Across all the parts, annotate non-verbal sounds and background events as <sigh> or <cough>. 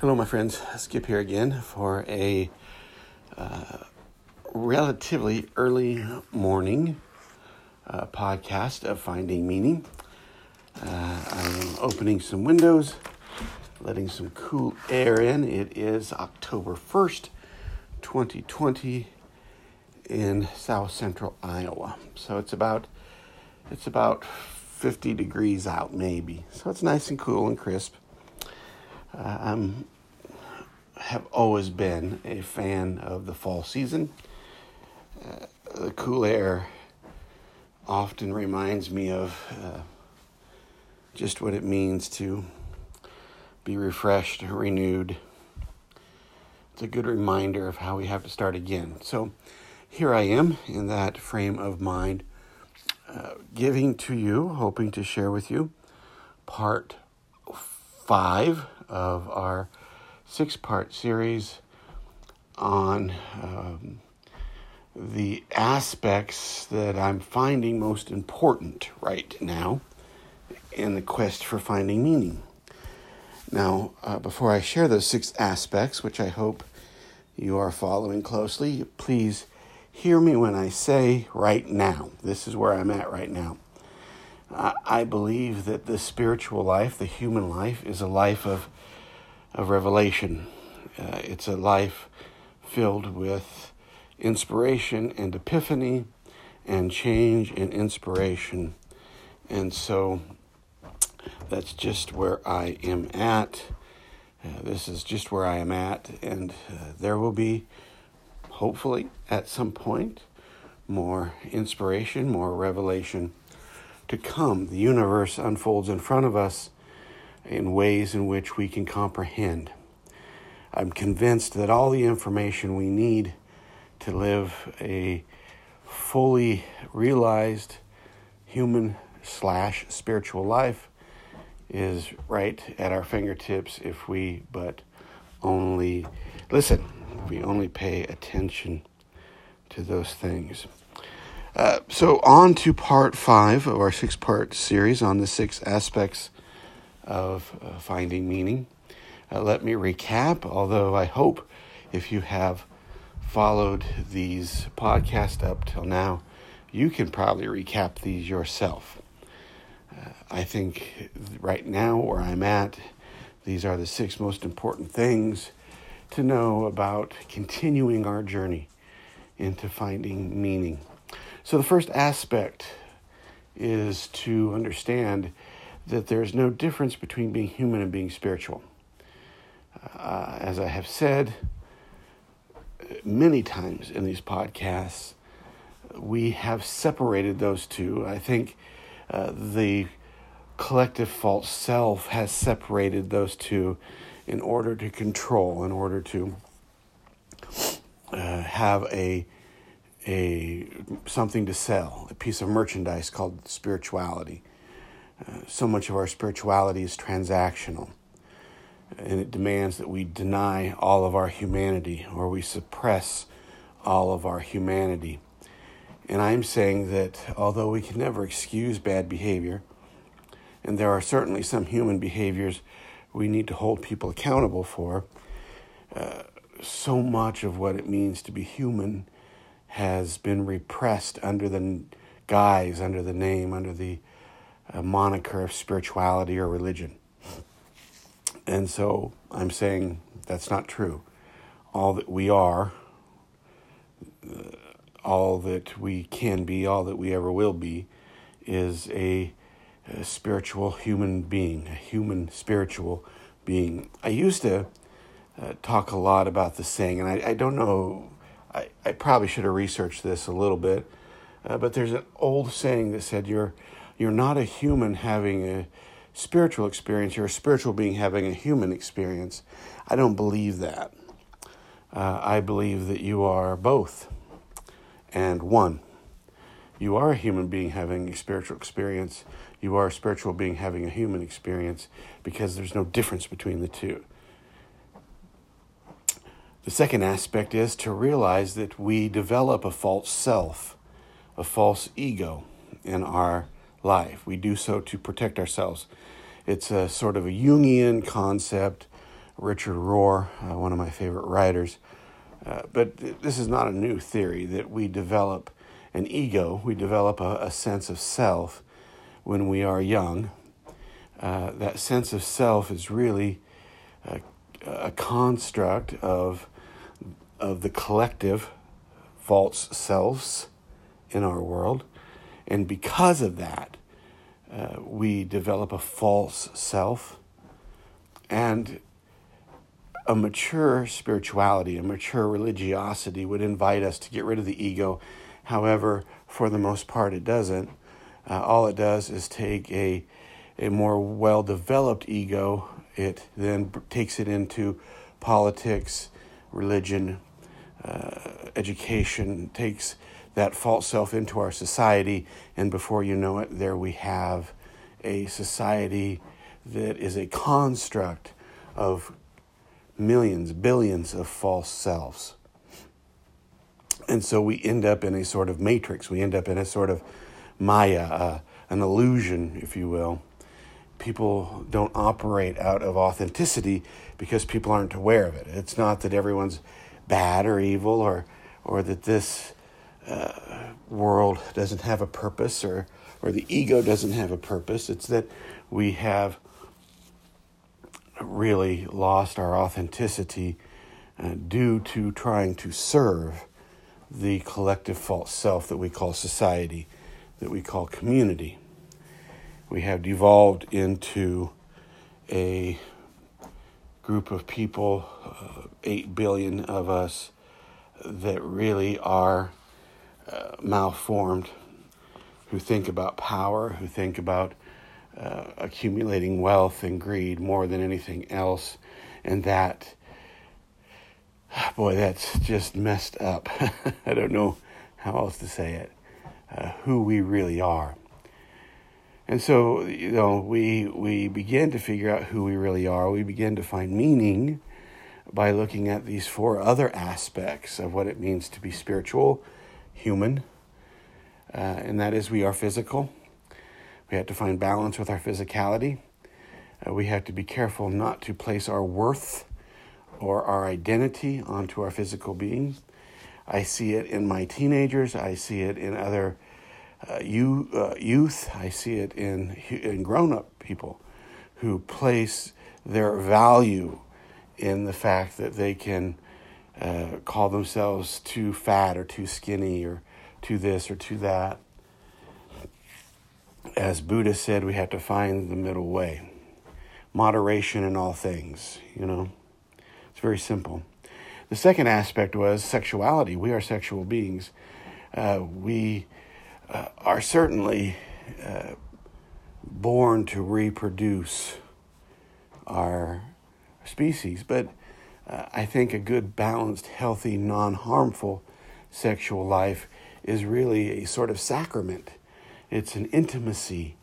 Hello, my friends. Skip here again for a uh, relatively early morning uh, podcast of Finding Meaning. Uh, I'm opening some windows, letting some cool air in. It is October 1st, 2020 in south central Iowa. So it's about it's about 50 degrees out maybe. So it's nice and cool and crisp. I'm have always been a fan of the fall season. Uh, the cool air often reminds me of uh, just what it means to be refreshed, renewed. It's a good reminder of how we have to start again. So here I am in that frame of mind, uh, giving to you, hoping to share with you part five of our six part series on um, the aspects that I'm finding most important right now in the quest for finding meaning. Now, uh, before I share those six aspects, which I hope you are following closely, please hear me when I say right now. This is where I'm at right now. I believe that the spiritual life, the human life, is a life of of revelation. Uh, it's a life filled with inspiration and epiphany and change and inspiration. And so that's just where I am at. Uh, this is just where I am at. And uh, there will be, hopefully, at some point, more inspiration, more revelation to come. The universe unfolds in front of us in ways in which we can comprehend. I'm convinced that all the information we need to live a fully realized human slash spiritual life is right at our fingertips if we but only listen, if we only pay attention to those things. Uh, so, on to part five of our six part series on the six aspects of uh, finding meaning. Uh, let me recap, although I hope if you have followed these podcasts up till now, you can probably recap these yourself. Uh, I think right now, where I'm at, these are the six most important things to know about continuing our journey into finding meaning. So, the first aspect is to understand that there's no difference between being human and being spiritual. Uh, as I have said many times in these podcasts, we have separated those two. I think uh, the collective false self has separated those two in order to control, in order to uh, have a a something to sell, a piece of merchandise called spirituality so much of our spirituality is transactional, and it demands that we deny all of our humanity or we suppress all of our humanity. And I'm saying that although we can never excuse bad behavior, and there are certainly some human behaviors we need to hold people accountable for, uh, so much of what it means to be human has been repressed under the guise, under the name, under the a moniker of spirituality or religion. And so I'm saying that's not true. All that we are, uh, all that we can be, all that we ever will be, is a, a spiritual human being, a human spiritual being. I used to uh, talk a lot about the saying, and I, I don't know, I, I probably should have researched this a little bit, uh, but there's an old saying that said, You're you're not a human having a spiritual experience, you're a spiritual being having a human experience. I don't believe that. Uh, I believe that you are both and one. You are a human being having a spiritual experience. You are a spiritual being having a human experience because there's no difference between the two. The second aspect is to realize that we develop a false self, a false ego in our life. We do so to protect ourselves. It's a sort of a Jungian concept Richard Rohr, uh, one of my favorite writers. Uh, but this is not a new theory that we develop an ego, we develop a, a sense of self when we are young. Uh, that sense of self is really a, construct of, of the collective false selves in our world. And because of that, uh, we develop a false self. And a mature spirituality, a mature religiosity would invite us to get rid of the ego. However, for the most part, it doesn't. Uh, all it does is take a, a more well developed ego, it then takes it into politics, religion, uh, education, takes that false self into our society, and before you know it, there we have a society that is a construct of millions, billions of false selves. And so we end up in a sort of matrix. We end up in a sort of Maya, uh, an illusion, if you will. People don't operate out of authenticity because people aren't aware of it. It's not that everyone's bad or evil or, or that this uh, world doesn't have a purpose or, or the ego doesn't have a purpose. It's that we have really lost our authenticity uh, due to trying to serve the collective false self that we call society, that we call community. We have devolved into a group of people, uh, 8 billion of us, that really are uh, malformed, who think about power, who think about uh, accumulating wealth and greed more than anything else. And that, boy, that's just messed up. <laughs> I don't know how else to say it. Uh, who we really are. And so, you know, we we begin to figure out who we really are. We begin to find meaning by looking at these four other aspects of what it means to be spiritual, human, uh, and that is we are physical, we have to find balance with our physicality. Uh, we have to be careful not to place our worth or our identity onto our physical being. I see it in my teenagers. I see it in other uh, you, uh, youth. I see it in, in grown up people who place their value in the fact that they can uh, call themselves too fat or too skinny or too this or too that as Buddha said, we have to find the middle way. Moderation in all things, you know. It's very simple. The second aspect was sexuality. We are sexual beings. Uh, we uh, are certainly uh, born to reproduce our species, but uh, I think a good, balanced, healthy, non harmful sexual life is really a sort of sacrament it's an intimacy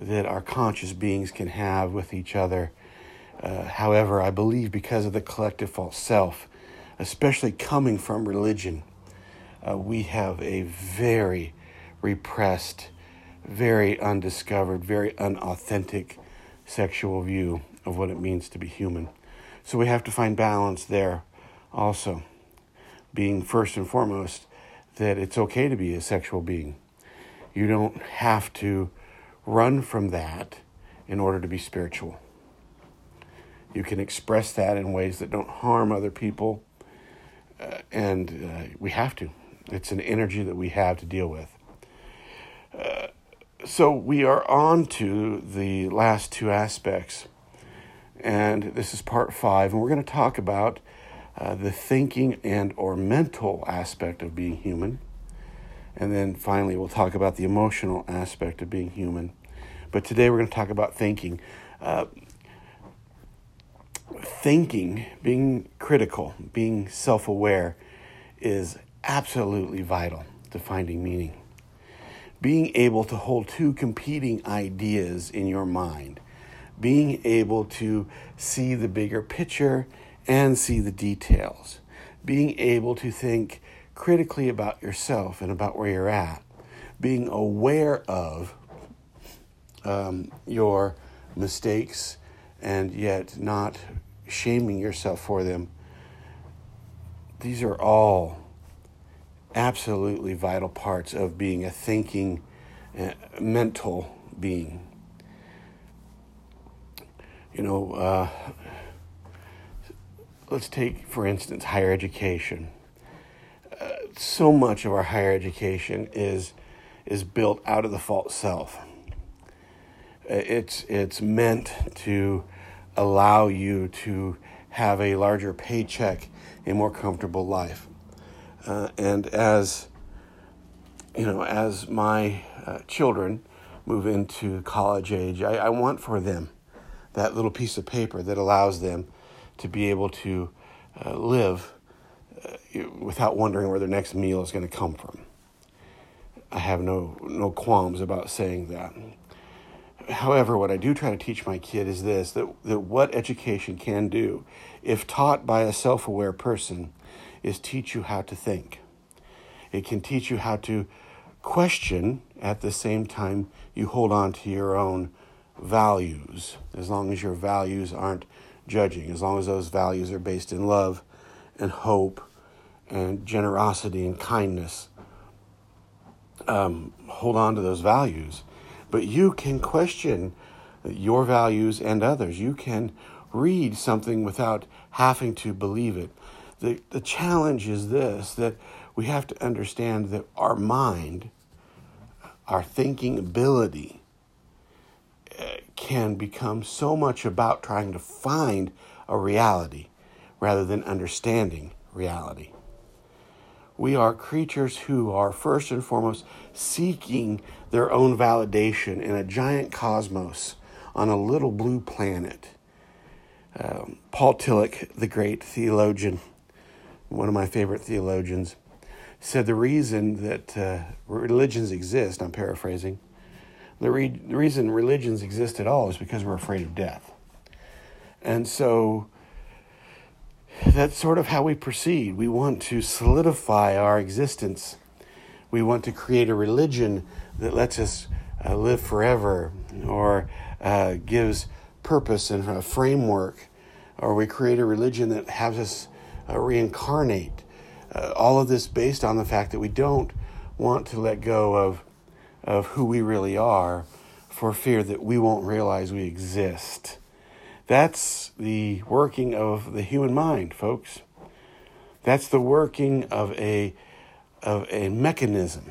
that our conscious beings can have with each other. Uh, however, I believe because of the collective false self, especially coming from religion, uh, we have a very repressed, very undiscovered, very unauthentic sexual view of what it means to be human. So we have to find balance there also, being first and foremost that it's okay to be a sexual being. You don't have to run from that in order to be spiritual. You can express that in ways that don't harm other people, uh, and uh, we have to. It's an energy that we have to deal with. So we are on to the last two aspects, and this is part five, and we're going to talk about uh, the thinking and or mental aspect of being human and then finally, we'll talk about the emotional aspect of being human. But today, we're going to talk about thinking. Uh, thinking, being critical, being self aware, is absolutely vital to finding meaning. Being able to hold two competing ideas in your mind, being able to see the bigger picture and see the details, being able to think critically about yourself and about where you're at, being aware of um, your mistakes and yet not shaming yourself for them. These are all absolutely vital parts of being a thinking, uh, mental being. You know, uh, let's take, for instance, higher education. Uh, so much of our higher education is is built out of the false self. Uh, it's it's meant to allow you to have a larger paycheck, a more comfortable life. Uh, and as you know, as my uh, children move into college age, I, I, want for them that little piece of paper that allows them to be able to uh, live uh, without wondering where their next meal is going to come from. I have no no qualms about saying that. However, what I do try to teach my kid is this that, that what education can do, if taught by a self aware person, is teach you how to think. It can teach you how to question at the same time you hold on to your own values, as long as your values aren't judging, as long as those values are based in love and hope and generosity and kindness. Um, hold on to those values. But you can question your values and others. You can read something without having to believe it. The, the challenge is this that we have to understand that our mind, our thinking ability, uh, can become so much about trying to find a reality rather than understanding reality. We are creatures who are first and foremost seeking their own validation in a giant cosmos on a little blue planet. Um, Paul Tillich, the great theologian, one of my favorite theologians, said the reason that uh, religions exist, I'm paraphrasing, the, re- the reason religions exist at all is because we're afraid of death. And so that's sort of how we proceed. We want to solidify our existence. We want to create a religion that lets us uh, live forever or uh, gives purpose and a framework. Or we create a religion that has us uh, reincarnate. Uh, all of this based on the fact that we don't want to let go of, of who we really are for fear that we won't realize we exist. That's the working of the human mind, folks. That's the working of a, of a mechanism,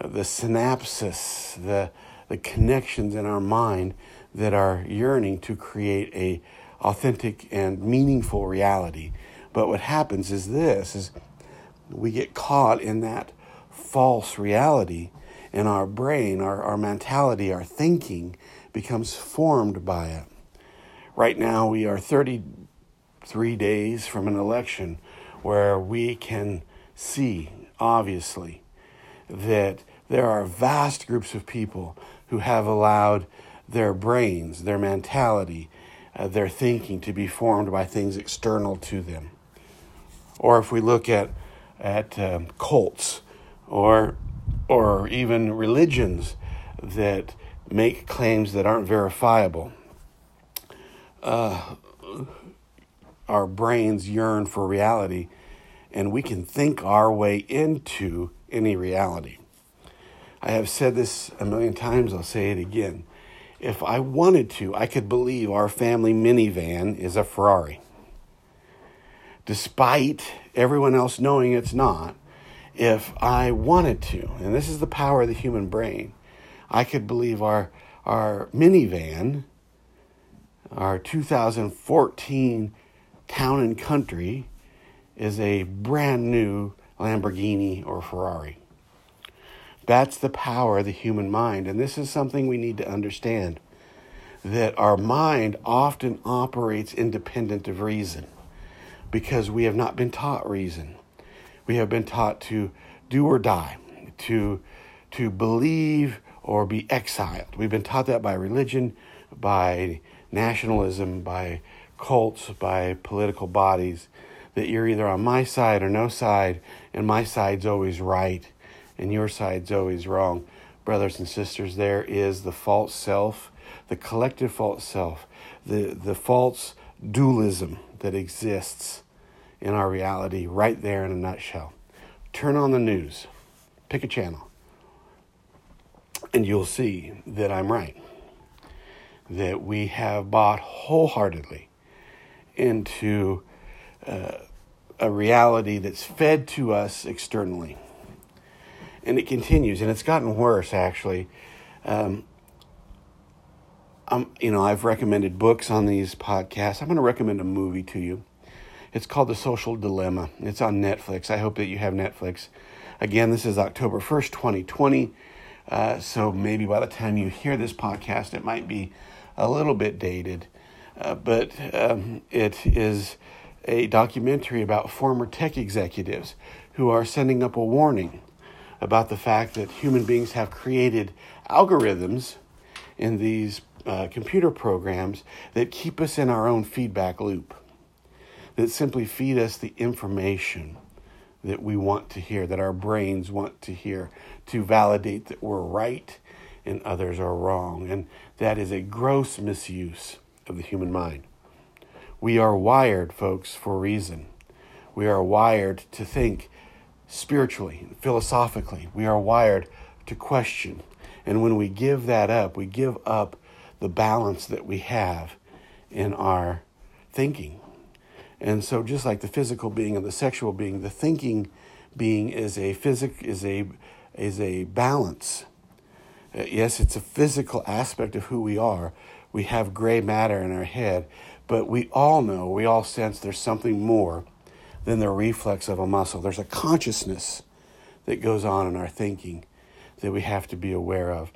the synapses, the, the connections in our mind that are yearning to create a authentic and meaningful reality. But what happens is this is we get caught in that false reality and our brain, our, our mentality, our thinking becomes formed by it. Right now, we are 33 days from an election where we can see, obviously, that there are vast groups of people who have allowed their brains, their mentality, uh, their thinking to be formed by things external to them. Or if we look at, at um, cults or, or even religions that make claims that aren't verifiable, uh, our brains yearn for reality, and we can think our way into any reality. I have said this a million times, I'll say it again. If I wanted to, I could believe our family minivan is a Ferrari. Despite everyone else knowing it's not, if I wanted to, and this is the power of the human brain, I could believe our, our minivan our 2014 Town and Country is a brand new Lamborghini or Ferrari. That's the power of the human mind. And this is something we need to understand that our mind often operates independent of reason because we have not been taught reason. We have been taught to do or die, to, to believe or be exiled. We've been taught that by religion, by nationalism, by cults, by political bodies, that you're either on my side or no side, and my side's always right, and your side's always wrong. Brothers and sisters, there is the false self, the collective false self, the, the false dualism that exists in our reality right there in a nutshell. Turn on the news, pick a channel, and you'll see that I'm right. That we have bought wholeheartedly into uh, a reality that's fed to us externally. And it continues, and it's gotten worse actually. Um, you know, I've recommended books on these podcasts. I'm going to recommend a movie to you. It's called The Social Dilemma. It's on Netflix. I hope that you have Netflix. Again, this is October 1st, 2020. Uh, so maybe by the time you hear this podcast, it might be a little bit dated. Uh, but um, it is a documentary about former tech executives who are sending up a warning about the fact that human beings have created algorithms in these uh, computer programs that keep us in our own feedback loop, that simply feed us the information that we want to hear, that our brains want to hear, to validate that we're right and others are wrong. And that is a gross misuse of the human mind. We are wired, folks, for reason. We are wired to think spiritually, philosophically. We are wired to question. And when we give that up, we give up the balance that we have in our thinking. And so just like the physical being and the sexual being, the thinking being is a physic is a is a balance. Uh, yes, it's a physical aspect of who we are. We have gray matter in our head, but we all know, we all sense there's something more than the reflex of a muscle. There's a consciousness that goes on in our thinking that we have to be aware of.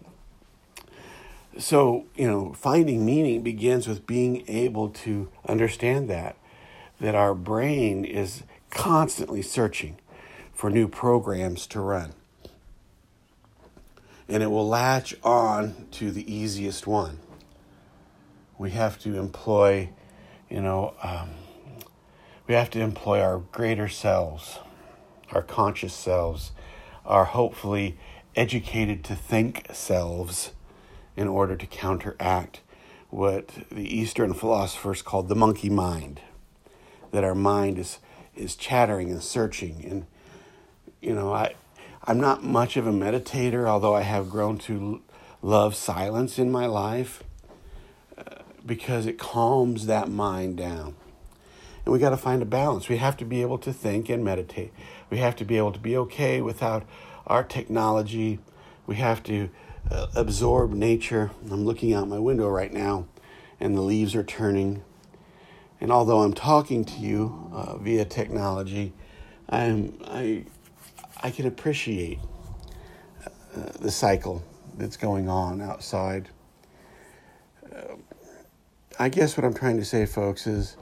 So, you know, finding meaning begins with being able to understand that, that our brain is constantly searching for new programs to run. And it will latch on to the easiest one. We have to employ you know, um, we have to employ our greater selves, our conscious selves, our hopefully educated to think selves in order to counteract what the Eastern philosophers called the monkey mind. That our mind is is chattering and searching and you know I I'm not much of a meditator although I have grown to love silence in my life because it calms that mind down. And we got to find a balance. We have to be able to think and meditate. We have to be able to be okay without our technology. We have to uh, absorb nature. I'm looking out my window right now, and the leaves are turning. And although I'm talking to you uh, via technology, I'm, I, I can appreciate uh, the cycle that's going on outside. I guess what I'm trying to say, folks, is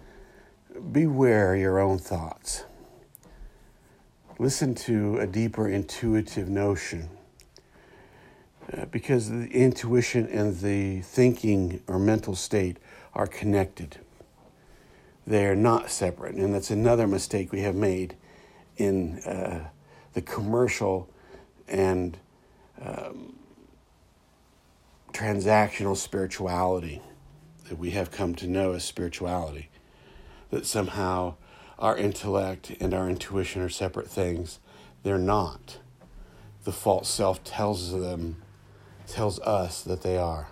beware your own thoughts. Listen to a deeper intuitive notion. Uh, because the intuition and the thinking or mental state are connected. They are not separate. And that's another mistake we have made in uh, the commercial and um, transactional spirituality that we have come to know as spirituality. That somehow our intellect and our intuition are separate things. They're not. The false self tells them, tells us that they are.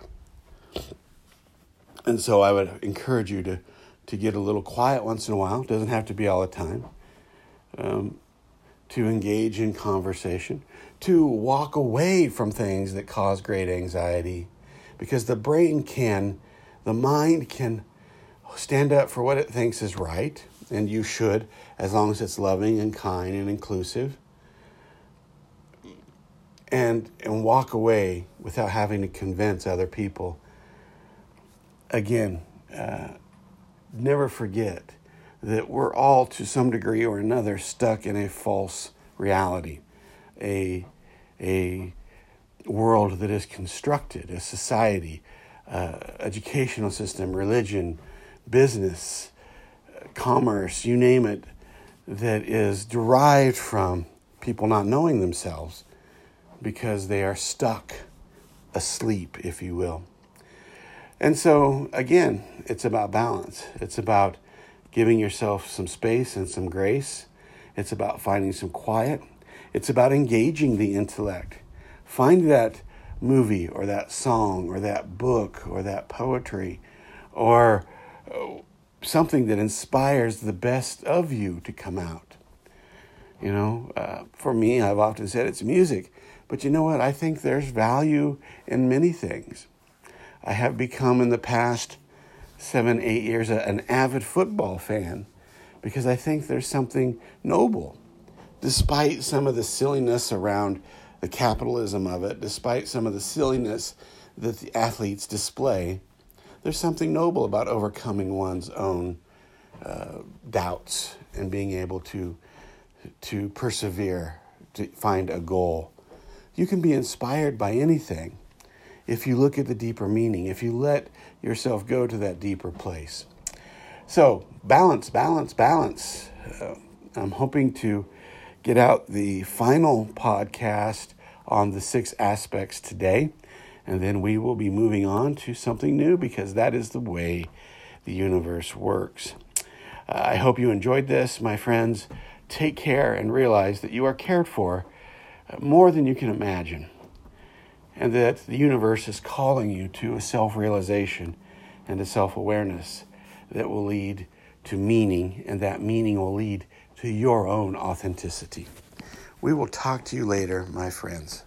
And so I would encourage you to, to get a little quiet once in a while. Doesn't have to be all the time. Um, to engage in conversation, to walk away from things that cause great anxiety, because the brain can the mind can stand up for what it thinks is right, and you should, as long as it's loving and kind and inclusive, and, and walk away without having to convince other people. Again, uh, never forget that we're all, to some degree or another, stuck in a false reality, a, a world that is constructed, a society uh, educational system, religion, business, commerce, you name it, that is derived from people not knowing themselves because they are stuck asleep, if you will. And so, again, it's about balance. It's about giving yourself some space and some grace. It's about finding some quiet. It's about engaging the intellect. Find that movie or that song or that book or that poetry or uh, something that inspires the best of you to come out. You know, uh, for me, I've often said it's music, but you know what? I think there's value in many things. I have become in the past seven, eight years an avid football fan because I think there's something noble, despite some of the silliness around the capitalism of it, despite some of the silliness that the athletes display. There's something noble about overcoming one's own uh, doubts and being able to to persevere, to find a goal. You can be inspired by anything if you look at the deeper meaning, if you let yourself go to that deeper place. So, balance, balance, balance. Uh, I'm hoping to get out the final podcast on the six aspects today, and then we will be moving on to something new because that is the way the universe works. Uh, I hope you enjoyed this, my friends take care and realize that you are cared for uh, more than you can imagine, and that the universe is calling you to a self realization and a self awareness that will lead to meaning, and that meaning will lead to your own authenticity. We will talk to you later, my friends.